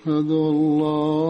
أشهد أن لا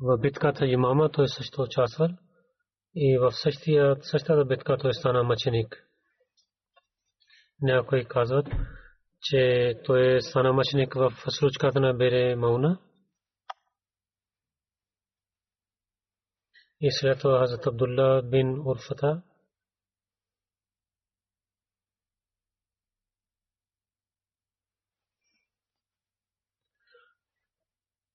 в битката Имама той също участвал. И в същата битка той стана мъченик. Някои казват, че той стана мъченик в случката на Бере Мауна. И след това Хазрат Абдулла бин Урфата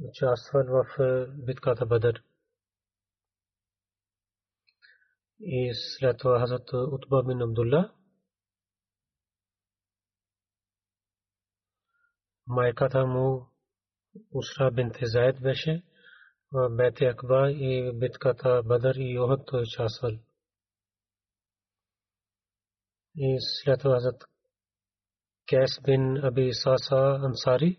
участвал в битката Бадър. И след това Хазрат Утба бин Абдулла майката му Усра бин Заед беше в Бет Акба и битката Бадър и Охот той участвал. И след това Хазрат Кес бин Аби Саса Ансари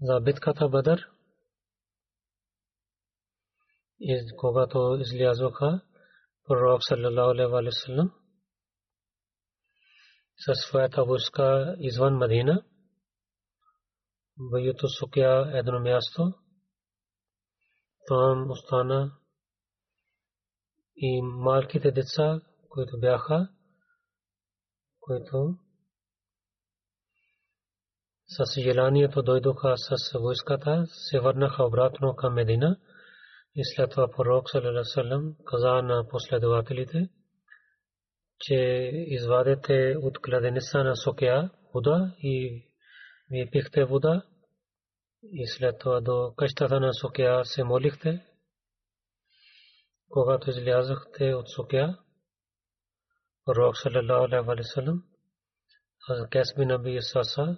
За битката Бадър и когато излязоха пророк саллалаху алейхи ва саллям със своята войска извън Мадина Вайото Сукя едно място там остана и малките деца, които бяха, които с желанието дойдоха с войската, се върнаха обратно към Медина и след това пророк саллалаху каза на последователите, че извадете от кладенеца на Сокия вода и вие пихте вода и след това до къщата на Сокия се молихте. Когато излязахте от Сокия, пророк саллалаху алейхи ва саллям Хазрат Кайс бин Аби Саса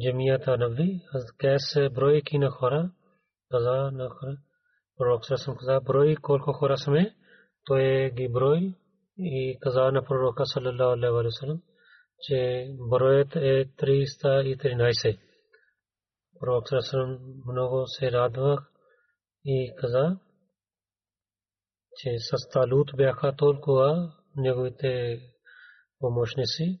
джамията Нави, कैसे бройки на хора, каза на хора, пророк Сасам каза брой колко хора сме, той ги брой и каза на пророка саллалаху алейхи ва саллям, че броят е 313. Пророк Сасам много се радвах и каза, че с Талут бяха толкова неговите помощници.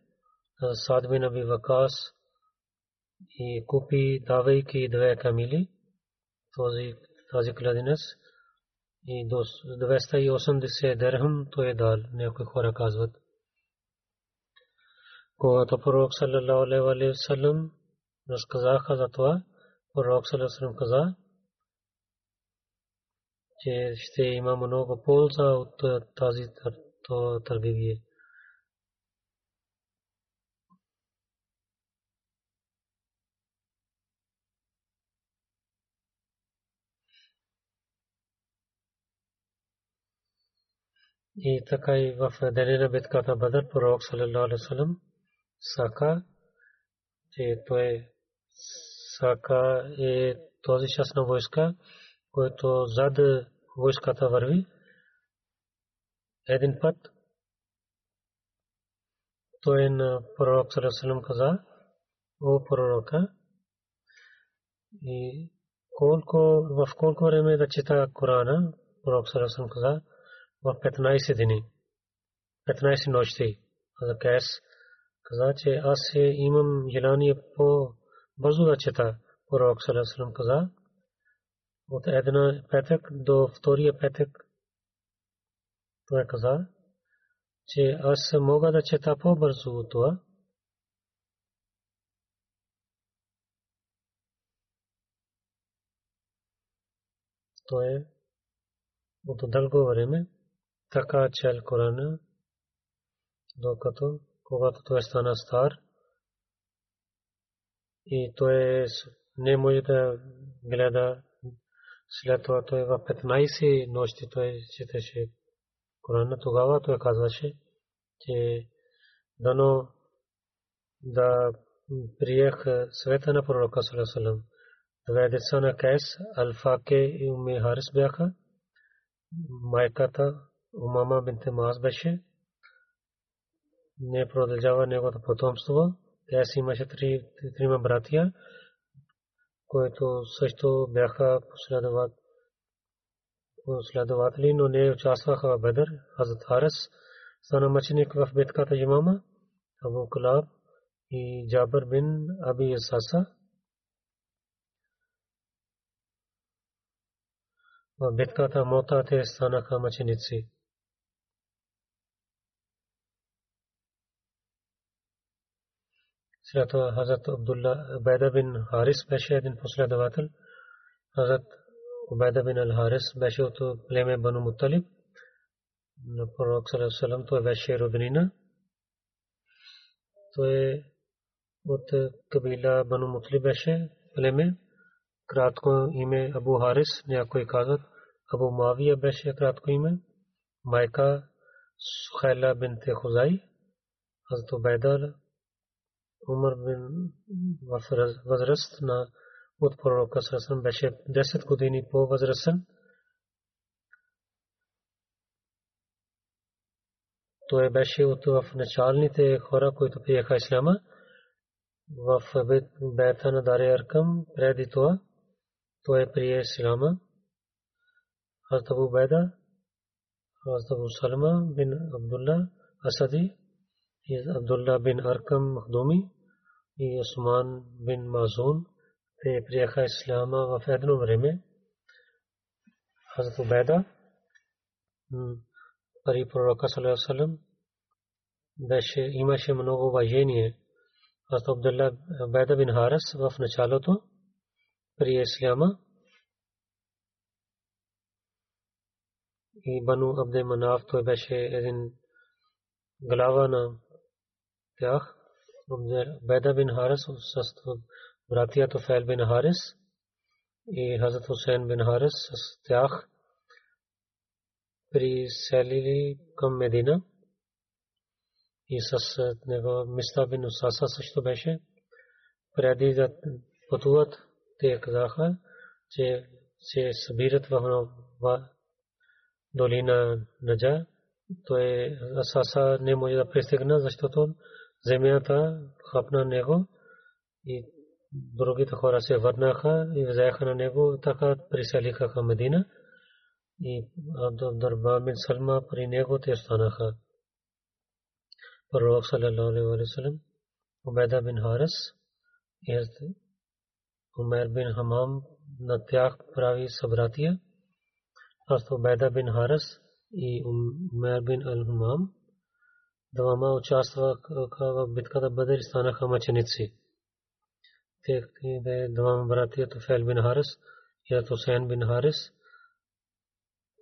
Сад бин Аби Вакас и купи давайки две камили, този, тази кладенец и 280 дърхам той е дал, някои хора казват. Когато пророк саллалаху алейхи ва саллям разказаха за това, пророк саллалаху алейхи каза, че ще има много полза от тази търговия. И така и в деня на битката Бадър, пророк саллалаху алейхи вассалам сака, че той сака е този част на войска, който зад войската върви. Един път той на пророк саллалаху алейхи вассалам каза, о пророка, и колко, в колко време да чита Корана, пророк саллалаху алейхи вассалам каза, в 15 дни, 15 нощи. Кайс каза, че аз имам желание по бързо да чета. Пророк Салесалам каза, от една петък до втория петък той каза, че аз мога да чета по-бързо от това. То е от дълго време така чел Корана, докато когато той стана стар и той не може да гледа след това той в 15 нощи той четеше Корана, тогава той казваше, че дано да приех света на пророка Салесалам. Две деца на Кайс, Алфаке и Уми Харис бяха. Майката Умама бинте Маз беше. Не продължава неговото потомство. Тя си имаше три, трима братия, които също бяха последователи, но не участваха в Бедър. Хазрат Харес стана мъченик в битката Имама, Абу Кулаб и Джабър бин Аби Исаса. В битката Мота те станаха мъченици. След това Хазрат Абдулла Убайда бин Харис беше един последовател. Хазрат Убайда бин Ал Харис беше от племе Бану Муталиб. На пророк Салам той беше роднина. Той е от кабила Бану Муталиб беше племе. Кратко име Абу Харис, някои казват. Абу Мавия беше кратко име. Майка Сухайла бинте Хузай. Хазрат Убайда Умар бин в възраст на от пророка Срасан беше 10 години по-възрастен. Той беше от в началните хора, които приеха исляма в бета на Даре Аркам. Преди това той прие исляма. Хазрат Абу Байда, Хазрат Абу Салма бин Абдулла Асади یہ عبداللہ بن ارکم مخدومی یہ عثمان بن معذون تھے پریخہ اسلامہ و فید العمرے میں حضرت عبیدہ قریب الرقہ صلی اللہ علیہ وسلم بیش ایما شے منوغو با یہ نہیں ہے حضرت عبداللہ عبیدہ بن حارس وف نچالو تو پری اسلامہ بنو عبد مناف تو بیش ایدن گلاوہ نام бин Харис с братия Туфел бин Харис и Хазрат Хусейн бин Харис с тях приселили към Медина и с него Миста бин Усаса също беше. Преди да пътуват, те казаха, че се събират в долина Наджа, то е Асаса не може да пристигна, защото земята хапна него и другите хора се върнаха и взеха на него, така приселиха към Медина и Абдурба бин Салма при него те останаха. Пророк саллалаху двама участваха в битката Бадр и станаха мъченици. Техните двама братия Туфел бин Харис и Хусейн бин Харис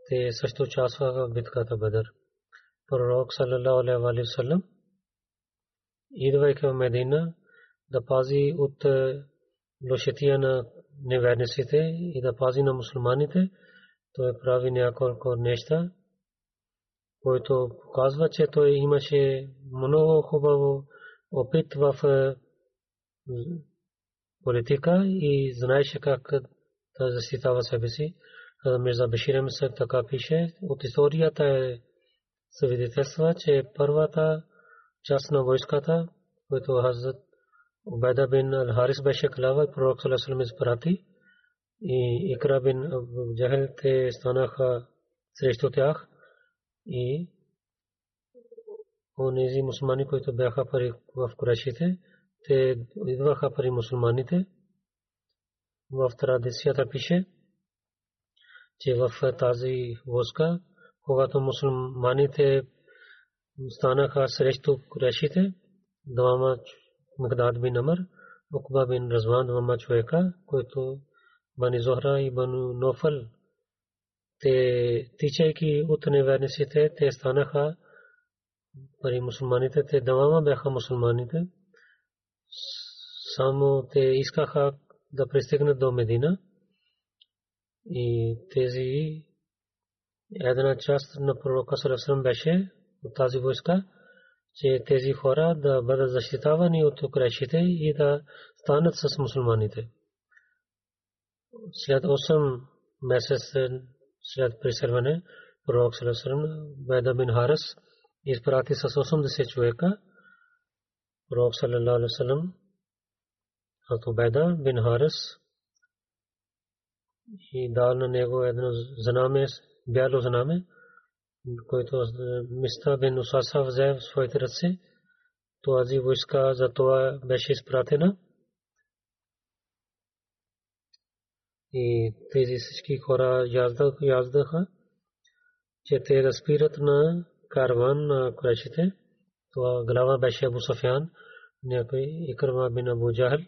те също участваха в битката Бадр. Пророк саллалаху алейхи ва саллям идвайки в Медина да пази от лошетия на неверниците и да пази на мусулманите, той прави няколко неща, който показва, че той имаше много хубаво опит в политика и знаеше как да защитава себе си. Мирза Бешир Мисък така пише. От историята е свидетелства, че първата част на войската, който Хазрат Убайда бин Ал-Харис беше клава, пророк Салесалам изпрати и Икра бин Джахел те станаха срещу тях и онези мусулмани, които бяха пари в Курашите, те идваха при мусулманите. В традицията пише, че в тази войска, когато мусулманите станаха срещу Курешите, двама Магдад бин Амр, Укба бин Разван, двама човека, които Бани Зохра и Бану Нофал, Те тичайки от неверниците, те станаха пари мусулманите, те двама бяха мусулманите. Само те искаха да пристигнат до Медина и тези една част на пророка Сарасрам беше от тази войска, че тези хора да бъдат защитавани от украшите и да станат с мусулманите. След 8 месеца след преселване, пророк Сарасрам, Беда бин Харас, изпрати с 80 човека, пророк саллалаху алейхи вассалам, Атубайда бин Харас и дал на него едно знаме, бяло знаме, който Миста бин Усаса взе в своите ръце. Тази войска за това беше изпратена. И тези всички хора яздаха, че те разпират на карван на Курайшите. Това глава беше Абу Софян, някой Икрма бин Абу Джахл,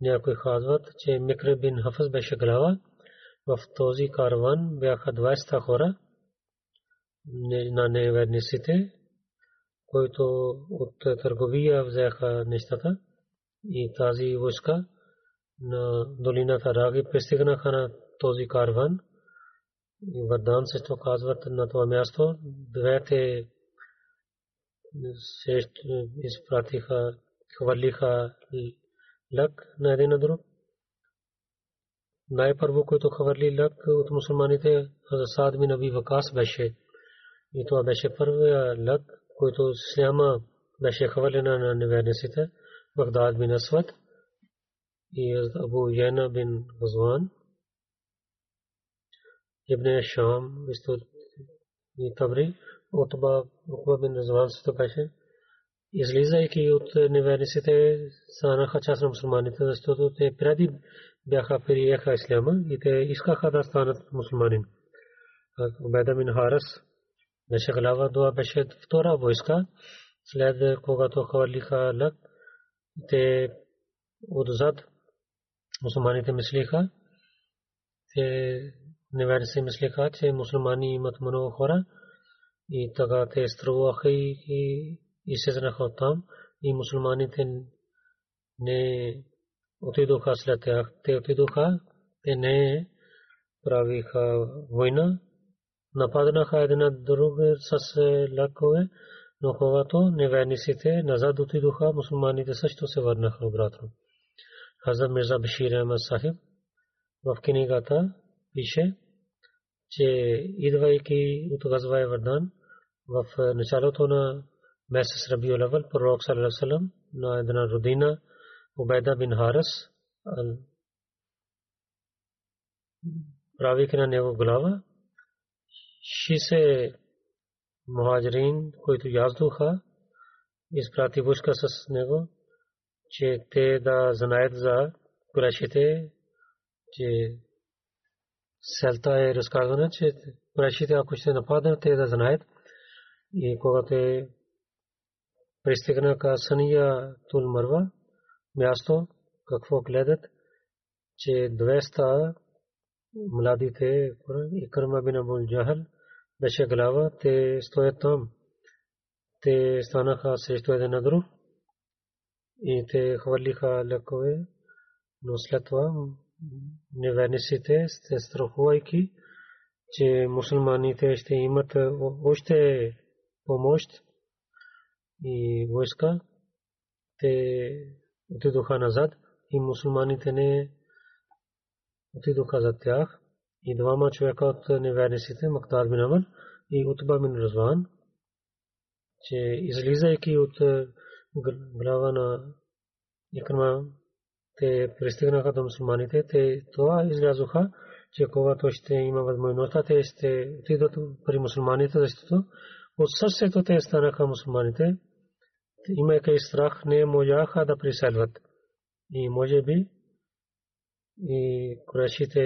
някой казват, че Микр бин Хафаз беше глава. В този карван бяха 20 хора на неверниците, които от търговия взеха нещата и тази войска на долината Раги пристигнаха на този карван. И Вардан също казват на това място, двете се изпратиха, хвърлиха лък на един на друг. Най-първо, който хвърли лък от мусулманите, Саад бин Аби Вакас беше. И това беше първия лък, който сляма беше хвърлена на неверниците, Багдад бин Асвад и Абу Яна бин Газван. Ибн Шам, и Табри, Утба, Укба бин Газван също беше. Излизайки от неверниците, станаха част на мусулманите, защото те преди бяха приеха исляма и те искаха да станат мусулманин. Убеда мин Харас беше глава, това беше втора войска. След когато хвърлиха лък, те отзад мусулманите мислиха, те неверници мислиха, че мусулмани имат много хора и така те струваха и изчезнаха оттам и мусулманите не отидоха след тях. Те отидоха, те не правиха война, нападнаха една друга с лакове, но когато неверниците назад отидоха, мусулманите също се върнаха обратно. Хаза Мирза Башир Ахмад Сахиб в книгата пише, че идвайки от Газва Вардан в началото на месец Раби Лавал, пророк Салалалам на една родина Убайда бин Харас, правейки на него глава, 60 мухаджирин, които яздуха, изпрати войска с него, че те да знаят за Курашите, че селта е разказана, че Курашите, ако ще нападнат, те да знаят. И когато е пристигна към Сания Тул Марва, място, какво гледат, че 200 младите Икрама бин Абул Джахал беше глава, те стоят там. Те станаха срещу един друг и те хвърлиха лекове, но след това неверниците, се страхувайки, че мусулманите ще имат още помощ и войска, те отидоха назад и мусулманите не отидоха за тях. И двама човека от неверниците, Мактар бин и Утба бин Разван, че излизайки от глава на Икрама, те пристигнаха до мусулманите, те това излязоха, че когато ще има възможността, те ще отидат при мусулманите, защото от сърцето те станаха мусулманите, имайки страх, не можаха да преселват. И може би и курашите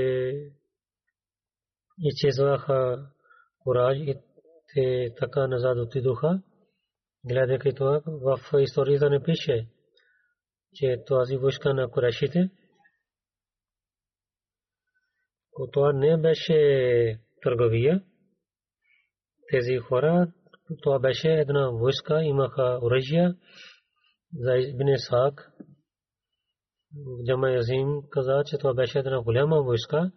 изчезваха кураж и те така назад отидоха. Гледайки това, в историята не пише, че тази войска на курашите, това не беше търговия. Тези хора, това беше една войска, имаха оръжия за Ибн Саак, Джама Язим каза, че това беше една голяма войска.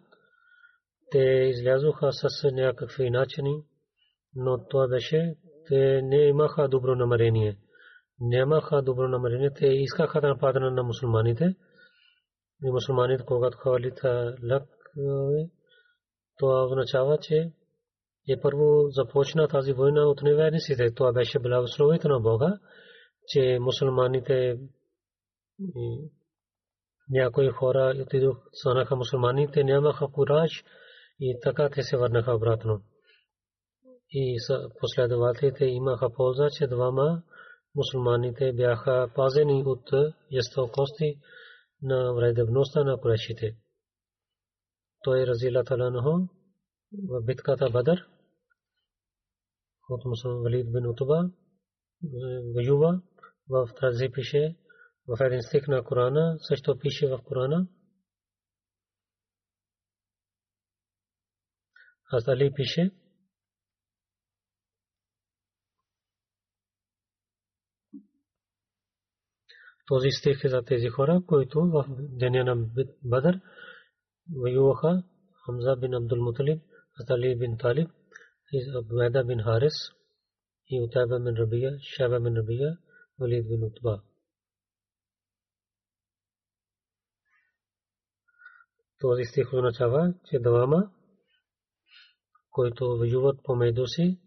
Те излязоха с някакви начини, но това беше, те не имаха добро намерение. Нямаха добро намерение, те искаха да нападнат на мусулманите. И мусулманите, когато хвалиха лък, това означава, че е първо започна тази война от неверниците. Това беше благословието на Бога, че мусулманите някои хора отидох, станаха мусулмани, те нямаха кураж и така те се върнаха обратно. И последователите имаха полза, че двама мусулманите бяха пазени от ястокости на вредебността на курешите. Той разила таланахо в битката Бадър от мусулман Валид бин Утуба воюва в тази пише в един стих на Корана, също пише в Корана. Аз Али пише, този стих е за тези хора, които в деня на Бадър воюваха Хамза бин Абдул Муталиб, Али бин Талиб, Абдуайда бин Харис и Утайба бин Рабия, Шаба бин Рабия, Валид бин Утба. този стих означава, че двама, които воюват помежду си,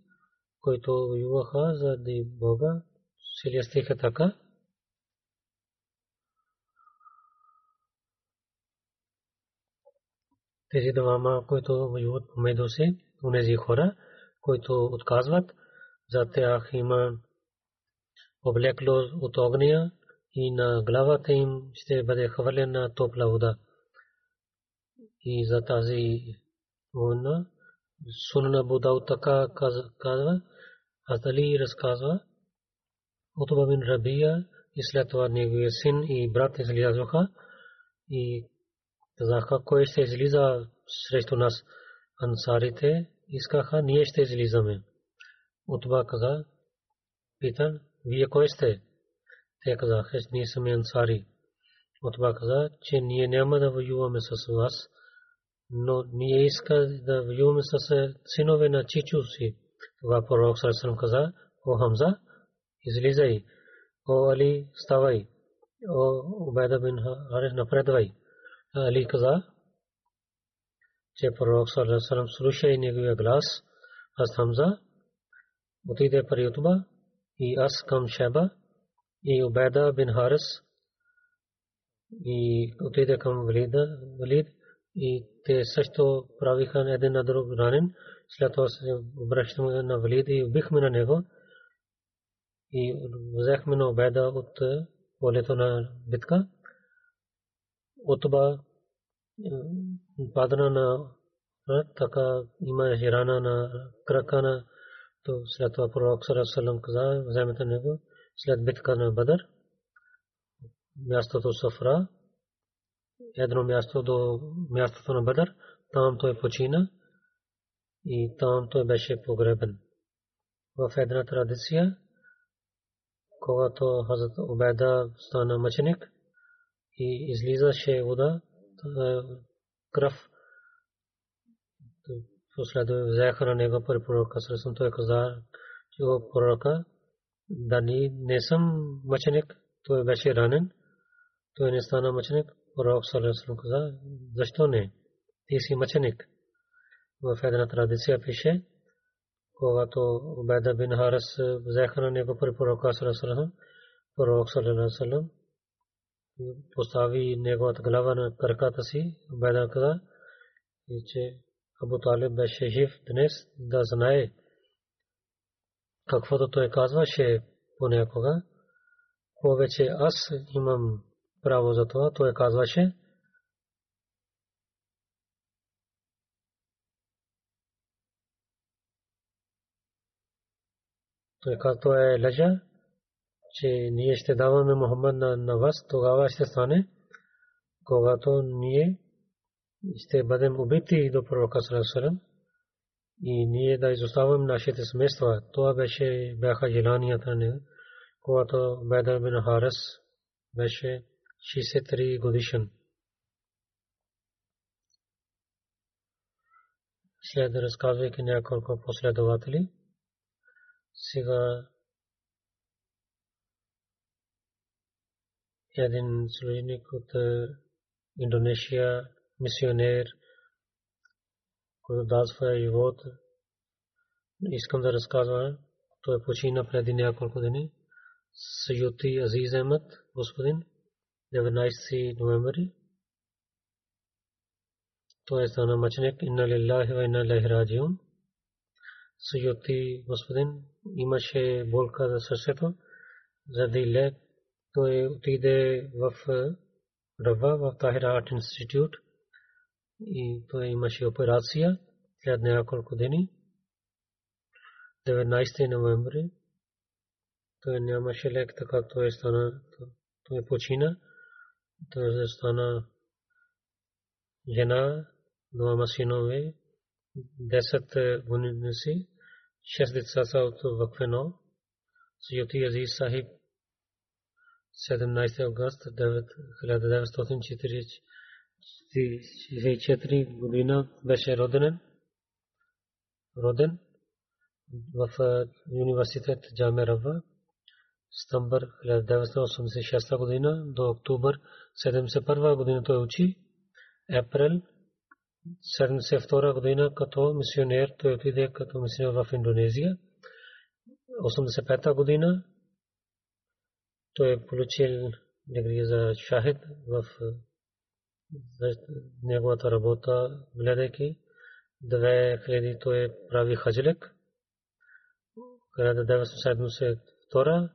които воюваха заради Бога, целият стих е така. Тези двама, които воюват помежду си, унези хора, които отказват, за тях има облекло от огня и на главата им ще бъде хвърлена топла вода и за тази война. Сунна Будау така казва, аз дали разказва, Утба Рабия и след това неговия син и брат излязоха и казаха, кой ще излиза срещу нас. Ансарите искаха, ние ще излизаме. Утба каза, питан, вие кой сте? Те казаха, ние сме ансари. Утба каза, че ние няма да воюваме с вас но ние иска да воюваме с синове на чичо си. Това пророк Сарасалам каза, о Хамза, излизай, о Али, ставай, о Убайда бин Харис, напредвай. Али каза, че пророк Салам слуша и неговия глас. Аз Хамза отиде при Ютуба и аз към Шеба и Убеда бин Харис и отиде към Валида, Валид и те също правиха един на друг ранен. След това се обръщаме на Валид и убихме на него и взехме на Убеда от полето на битка. Отба падна на така има рана на крака на то след това пророк Салам каза, вземете него след битка на Бадър, мястото Сафра, едно място до мястото на Бадър, там той почина и там той беше погребен. В една традиция, когато Хазрат Убеда стана мъченик и излизаше вода, кръв, последва взеха на него при пророка Сърсън. Той каза, че о пророка, да ни не съм мъченик, той беше ранен, той не стана мъченик. Пророк Сърсън каза, защо не? Ти си мъченик. В една традиция пише, когато Убайда бин Харас взеха на него при пророка Сърсън, пророк Сърсън постави неговата глава на краката си, Убайда каза, че Абу Талиб беше жив днес да знае каквото той казваше понякога. Повече аз имам право за това, той казваше. Той казва, той е лъжа, че ние ще даваме Мухаммад на, на вас, тогава ще стане, когато ние ще бъдем убити до пророка Салам и ние да изоставим нашите семейства. Това беше, бяха желанията ни, когато Бедър бин Харес беше 63 годишен. След разказвайки няколко последователи, сега един служеник от Индонезия мисионер, който дал своя живот. Искам да разказвам, той почина преди няколко дни. Съюти Азиз Ахмед, господин, 19 ноември. Той е стана мъченик, инна лиллахи ва инна илайхи раджиун. Съюти господин имаше болка за сърцето, заради лек той отиде в Рава, в Тахира Арт Институт – и той имаше операция след няколко дни. 19 ноември той нямаше лек, така той стана, той почина. Той стана жена, двама синове, 10 години си, 6 деца са от Вакфено. Сюти Азиз Сахиб 17 август 1940 64 година беше роден, роден в университет Джаме Рава, Стамбър 1986 година. До октомвр 71 година той учи, април 72 година като мисионер той отиде като мисионер в Индонезия, 85 година той получил дегри за шахид в неговата работа, гледайки, две хиляди той прави хаджлек. 1972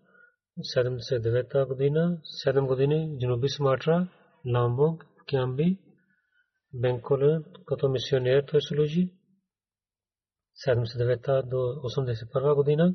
79 година, 7 години, Джануби Суматра, Ламбонг, Кямби, Бенколе, като мисионер той служи. 79 до 81 година,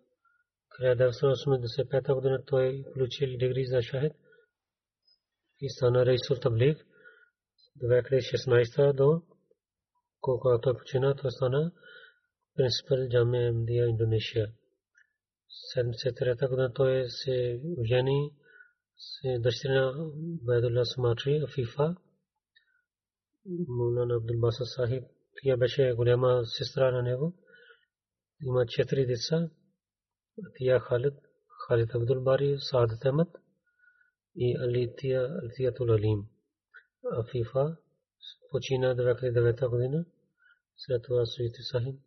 1985 година той получил дигри за шахид и стана рейсур таблиг 2016 до когато той почина, той стана принципал Джамия Амдия, Индонезия. 73-та година той се жени с дъщеря Байдулла Сматри, Афифа, Мулана Абдул Баса Сахиб. Тя беше голяма сестра на него. Има четири деца. Тия Халид, Халид Абдул Бари, Саадат Ахмад и Алития, Алитиятул Алим. Афифа почина 2009 година. След това Суити Сахиб.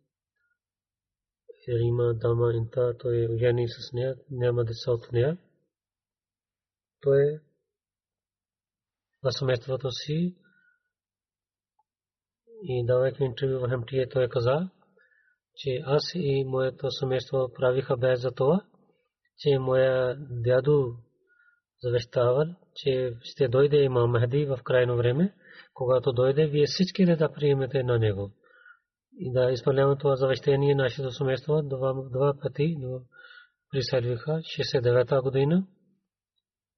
Рима Дама Инта, той е жени с нея, няма деца от нея. Той на семейството си и давайки интервю в МТА, той каза, че аз и моето семейство правиха без за това, че моя дядо завещавал, че ще дойде имам Махди в крайно време, когато дойде, вие всички да приемете на него. И да изпълняваме това завещание нашето семейство два, два пъти но приселвиха 69-та година,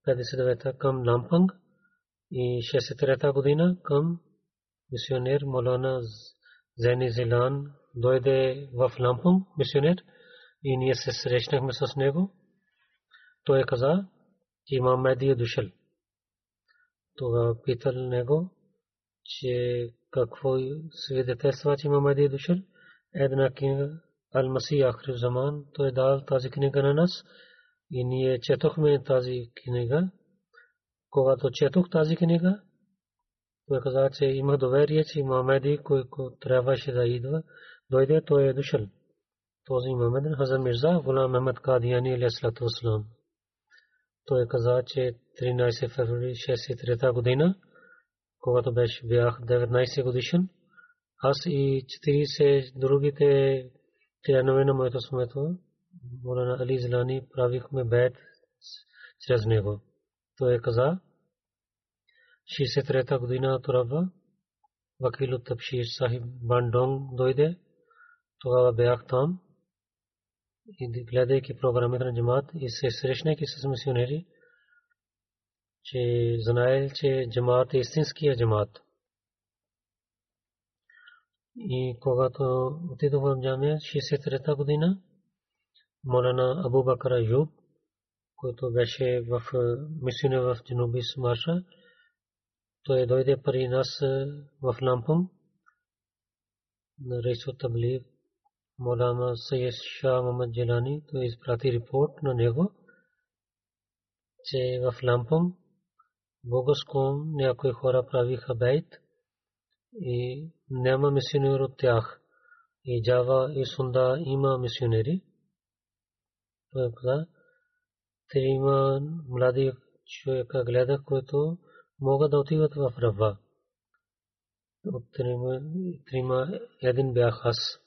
59-та към Лампанг и 63-та година към мисионер Молана Зени Зилан дойде в Лампанг мисионер и ние се срещнахме с него. Той каза, че имам Меди е дошъл. Тогава питал него, че какво свидетелства, че Мухаммад е дошъл. Една книга Ал-Масих Ахри Заман, той е дал тази книга на нас и ние четохме тази книга. Когато четох тази книга, той каза, че има доверие, че Мухаммад, който трябваше да идва, дойде, той е дошъл. Този Мухаммад Хазар Мирза, Гулам Мехмед Кадияни, алейхиссалату вассалам. Той каза, че 13 февруари 63 година когато беше бях 19 годишен. Аз и 40 другите членове на моето семейство, Молана Али Зелани, правихме бед чрез него. Той каза, 63-та година Турава, вакил от Табшир Сахиб Бандонг дойде, тогава бях там и гледайки програмите на джамат и се срещнайки с мисионери, че знае, че джамат е истинския джамат. И когато отидох в джамия 63-та година, Молана Абу Бакар Аюб, който беше в мисионер в Джануби Смаша, той дойде при нас в Лампум на Рейсо Таблив, Молана Сайед Шah Мамад Джелани, той изпрати репорт на него, че в Лампум Богоском някои хора правиха бейт и няма мисионер от тях. И Джава и Сунда има мисионери. Той каза, млади човека гледах, които могат да отиват в Рава. Трима един бях аз.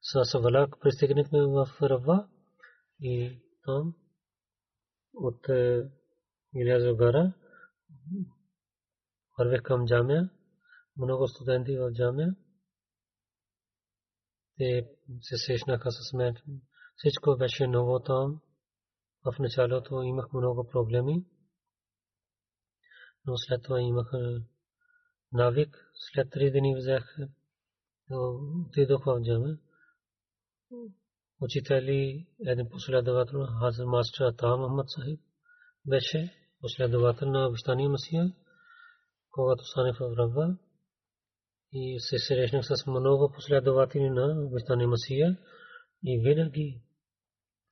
с влак пристигнахме в Рава и там от Илязо гара вървех към джамия. Много студенти в джамия. Те се срещнаха с мен. Всичко беше ново там. В началото имах много проблеми. Но след това имах навик. След три дни взех отидох в джамия. Учители, един последовател, Хазар Мастер Ата Махмад Сахиб, беше последовател на обещания Масия когато стане в Рава и се срещнах с много последователи на обещания Масия и винаги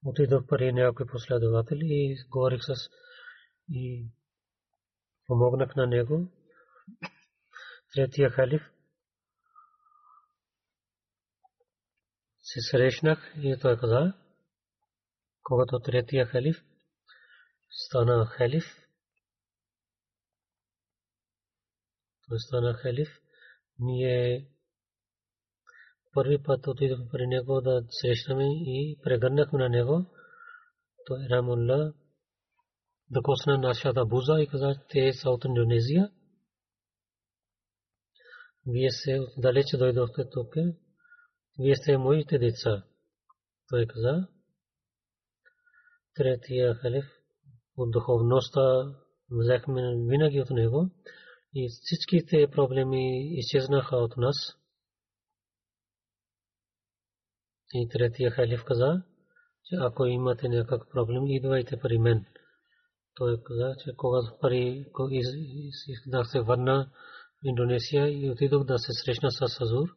отидох при някои последователи и говорих с и помогнах на него. Третия халиф се срещнах и той каза, когато третия халиф стана халиф, той стана халиф, ние първи път отидох при него да срещнаме и прегърнахме на него. Той Рамулла докосна нашата буза и каза, те са от Индонезия. Вие се далече дойдохте тук. Вие сте моите деца. Той каза, третия халиф от духовността взехме винаги от него и всичките проблеми изчезнаха от нас. И третия халиф каза, че ако имате някакъв проблем, идвайте при мен. Той каза, че когато пари да се върна в Индонезия и отидох да се срещна с Азур,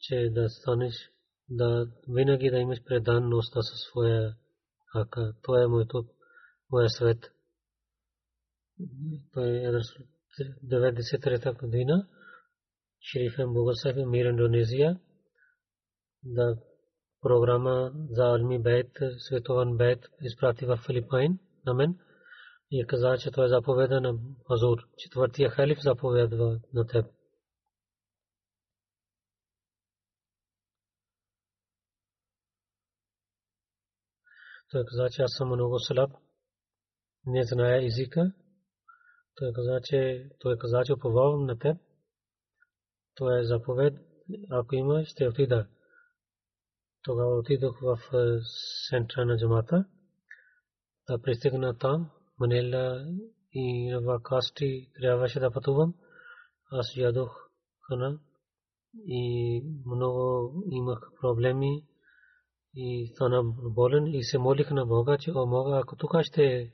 че да станеш, да винаги да имаш преданността със своя ака. Това е моето, моя свет. Той е 93-та година. Шериф е Бугасев, Мир Индонезия. Да програма за Алми Бейт, Светован Бейт изпрати в Филипайн на мен и каза, че това е заповеда на Азур. Четвъртия халиф заповядва на теб. Той каза, че аз съм много слаб. Не зная езика. Той каза, че той каза, че уповавам на теб. Това е заповед. Ако има, ще отида. Тогава отидох в центъра на джамата. Да пристигна там. Манела и Вакасти трябваше да пътувам. Аз ядох хана и много имах проблеми и стана болен и се молих на Бога, че о Бога, ако тук ще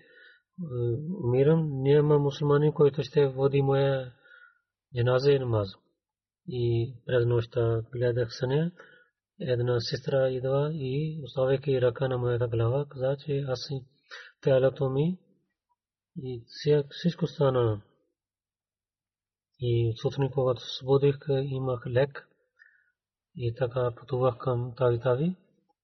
умирам, няма мусулмани, който ще води моя джаназа и намаз. И през нощта гледах съня, една сестра идва и оставяйки ръка на моята глава, каза, че аз тялото ми и всичко стана. И сутрин, когато събудих, имах лек и така пътувах към Тави Тави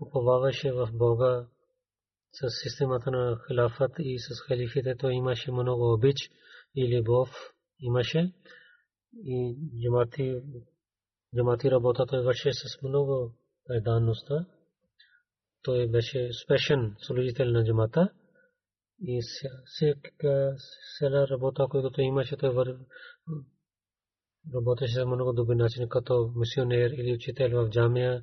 уповаваше в Бога с системата на халафът и с халифите, то имаше много обич и любов имаше. И джамати, джамати работа той върши с много преданността. Той беше успешен служител на джамата. И всяка села работа, която той имаше, той работеше много добър начин, като мисионер или учител в джамия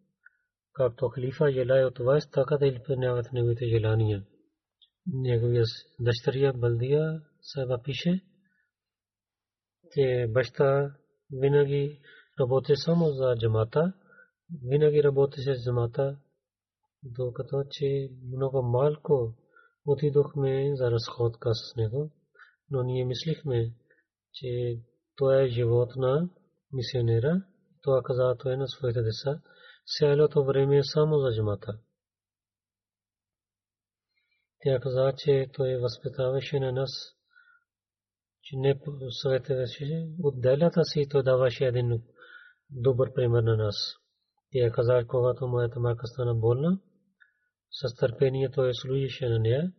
както халифа желая от вас, така да изпълняват неговите желания. Неговия дъщеря Балдия Саба пише, че баща винаги работи само за джамата, винаги работеше за джамата докато че много малко отидохме за разходка с него, но ние мислихме, че това е живот на мисионера, това каза той на своите деца, цялото време е само за джамата. Тя каза, че той възпитаваше на нас, че не съветваше от делята си, той даваше един добър пример на нас. Тя каза, когато моята майка стана болна, с търпение той служише на нея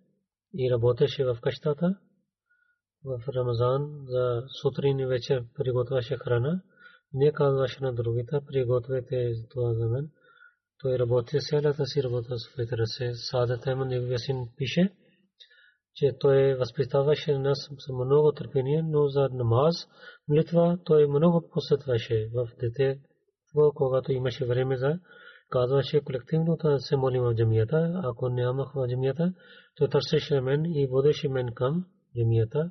и работеше в къщата. В Рамазан за сутрин и вечер приготвяше храна. Не казваше на другите, пригответе това за мен. Той работи цялата си работа с своите ръце. Садът Еман неговия син пише, че той възпитаваше нас с много търпение, но за намаз, молитва той много посетваше в дете, когато имаше време за казваше колективно да се молим в джамията. Ако нямах в джамията, той търсеше мен и водеше мен към джамията.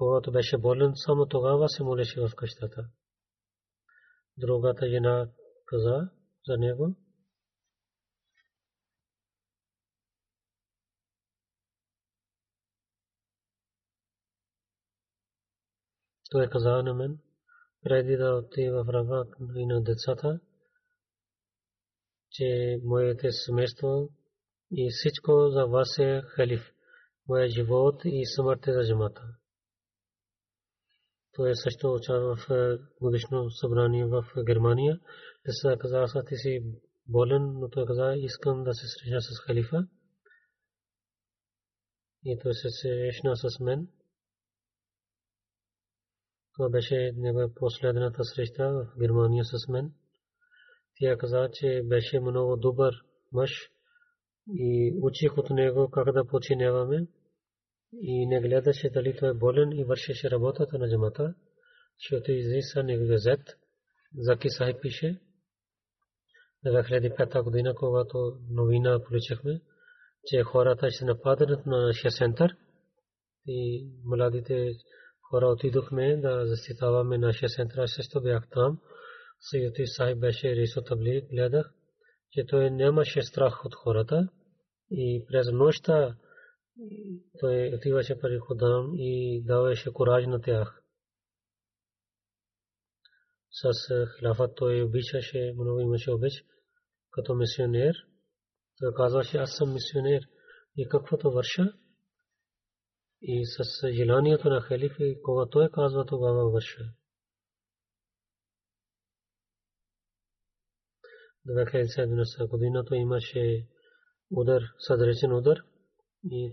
когато беше болен, само тогава се молеше в къщата. Другата жена каза за него, той каза на мен, преди да отива в ръка и на децата, че моите семейство и всичко за вас е халиф, моя живот и смърт е за джамата. Той също участва в е, годишно събрание в Германия. Деца каза, аз ти си болен, но той каза, искам да се срещна с халифа. И той се срещна с мен. Това беше негова последната среща в Германия с мен. Тя каза, че беше много добър мъж и учих от него как да починяваме и не гледаше дали той е болен и вършеше работата на джамата, защото изриса неговия зет. Заки Сахиб пише, 2005 година, когато новина получихме, че хората ще нападнат на нашия център и младите хора отидохме да защитаваме нашия център. Също бях там. Съюти Сахиб беше Рисо Таблик. Гледах, че той нямаше страх от хората и през нощта той отиваше при Худам и даваше кораж на тях. С хилафът той обичаше, много имаше обич, като мисионер. Той казваше, аз съм мисионер и каквото върша, и с желанието на халифа и когато той казва, тогава върша. 2017 година той имаше удар, съдречен удар и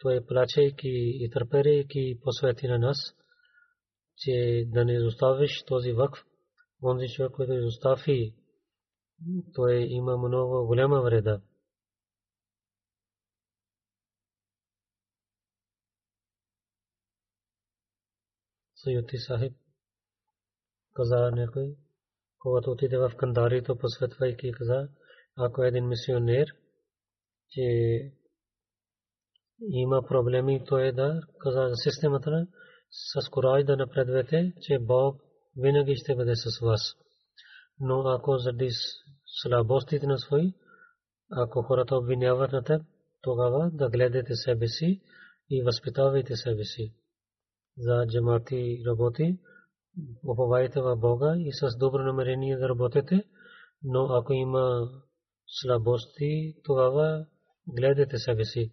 той плачейки и търперейки посвети на нас, че да не изоставиш този вакф, онзи човек, който изостави, той има много голяма вреда. Сайоти Сахиб каза някой, когато отиде в Кандари, то посветвайки каза, ако един мисионер че има проблеми, то е да каза за системата с кораж да напредвете, че Бог винаги ще бъде с вас. Но ако заради слабостите на свои, ако хората обвиняват на теб, тогава да гледате себе си и възпитавайте себе си. За джамати работи, уповайте в Бога и с добро намерение да работите, но ако има слабости, тогава гледайте себе си.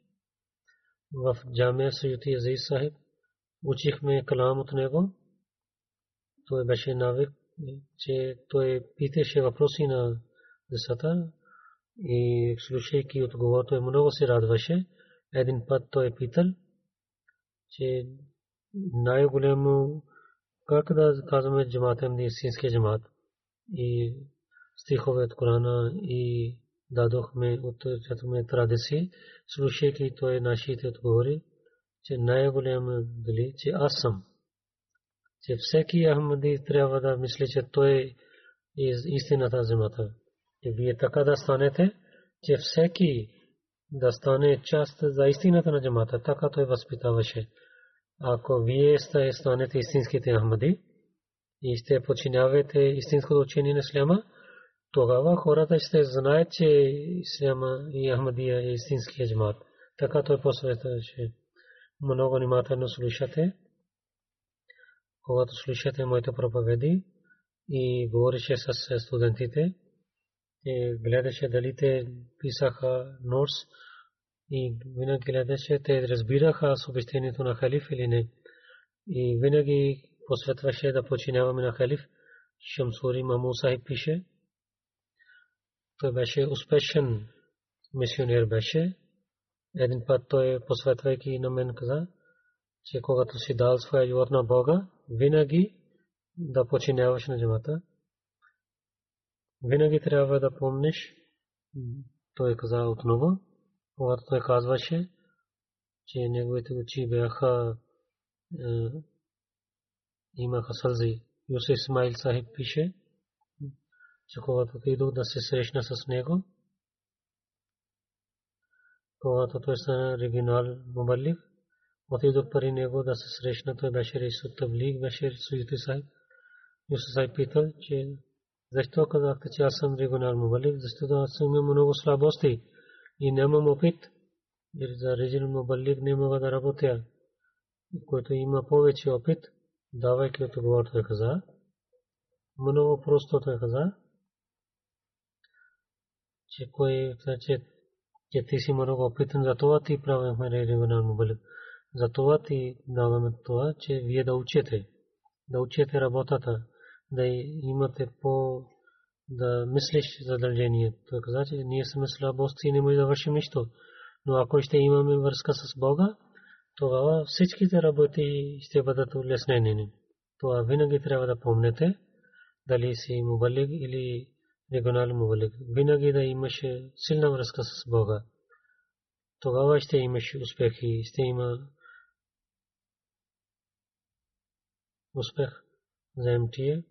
в джамия Саюти Азиз Сахиб учихме калам от него. Той беше навик, че той питаше въпроси на децата и слушайки отговор, той много се радваше. Един път той питал, че най-голямо, как да казваме джаматем на истинския джамат. И стихове от Корана и дадохме от четваме традиции, слушайки той нашите отговори, че най-голямо дали, че аз съм. Че всеки Ахмади трябва да мисли, че той е истината земята. И вие така да станете, че всеки да стане част за истината на джамата, така той възпитаваше. Ако вие станете истинските Ахмади и сте починявате истинското учение на Исляма, тогава хората ще знаят, че Исляма и Ахмадия е истинския джамат. Така той посветваше. Много внимателно слушате. Когато слушате моите проповеди и говореше с студентите, гледаше дали те писаха нотс и винаги гледаше, те разбираха съобщението на халиф или не. И винаги посветваше да починяваме на халиф. Шамсури Маму Сахиб пише. Той беше успешен мисионер беше. Един път той посветвайки на мен каза, че когато си дал своя живот на Бога, винаги да починяваш на джамата. Винаги трябва да помниш, той каза отново, когато той казваше, че неговите очи бяха имаха сълзи. Юсеф Исмаил Сахиб пише, че когато отидох да се срещна с него, когато той стана регионал мубалик, отидох пари него да се срещна, той беше рейс от Таблик, беше Сахиб. Юсеф Сахиб питал, че защо казахте, че аз съм регионал мубалик, защото аз имам много слабости и нямам опит. За регионал мубалик не мога да работя. Който има повече опит, давайки отговор, той каза. Много просто той каза, че кой, че, че ти си много опитен, за това ти правим регионал мубалик. За това ти даваме това, че вие да учите, да учите работата да имате по да мислиш задължение. Той каза, че ние сме слабости и не може да вършим нищо. Но ако ще имаме връзка с Бога, тогава всичките работи ще бъдат улеснени. Това винаги трябва да помнете, дали си мубалик или регионален мубалик. Винаги да имаш силна връзка с Бога. Тогава ще имаш успехи, ще има успех за МТА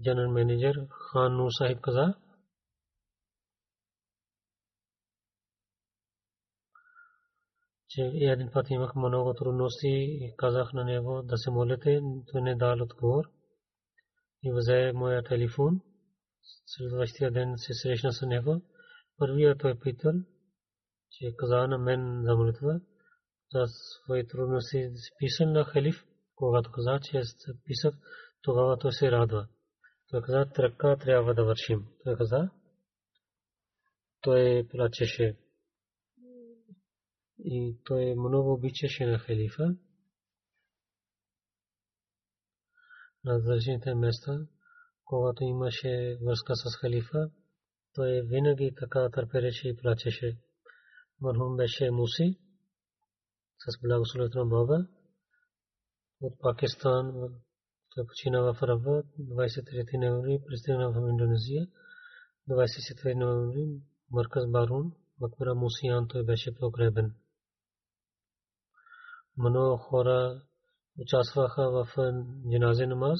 general manager Khan Noor Sahib каза, че един път имах много трудности и казах на него да се молите, той не дал отговор и взе моя телефон. Следващия ден се срещна с него. Първия той питал, че каза на мен за молитва, за свои трудности писал на халиф, когато каза, че писах, тогава той се радва. Той каза, тръка трябва да вършим. Той каза, той плачеше. И той много обичаше на халифа. На различните места, когато имаше връзка с халифа, той винаги така търпеше и плачеше. Мархум беше муси с благословението на Бога. От Пакистан той почина в Рава 23 ноември, пристигна в Индонезия 27 ноември, Марказ Барун, Макбара Мусиян той беше погребен. Много хора участваха в джиназе намаз.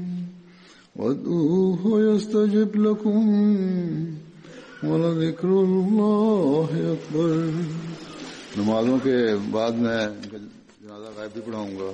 وادعوه يستجب لكم ولذكر الله أكبر. نمازوں کے بعد میں جنازہ غائب بھی پڑھاؤں گا.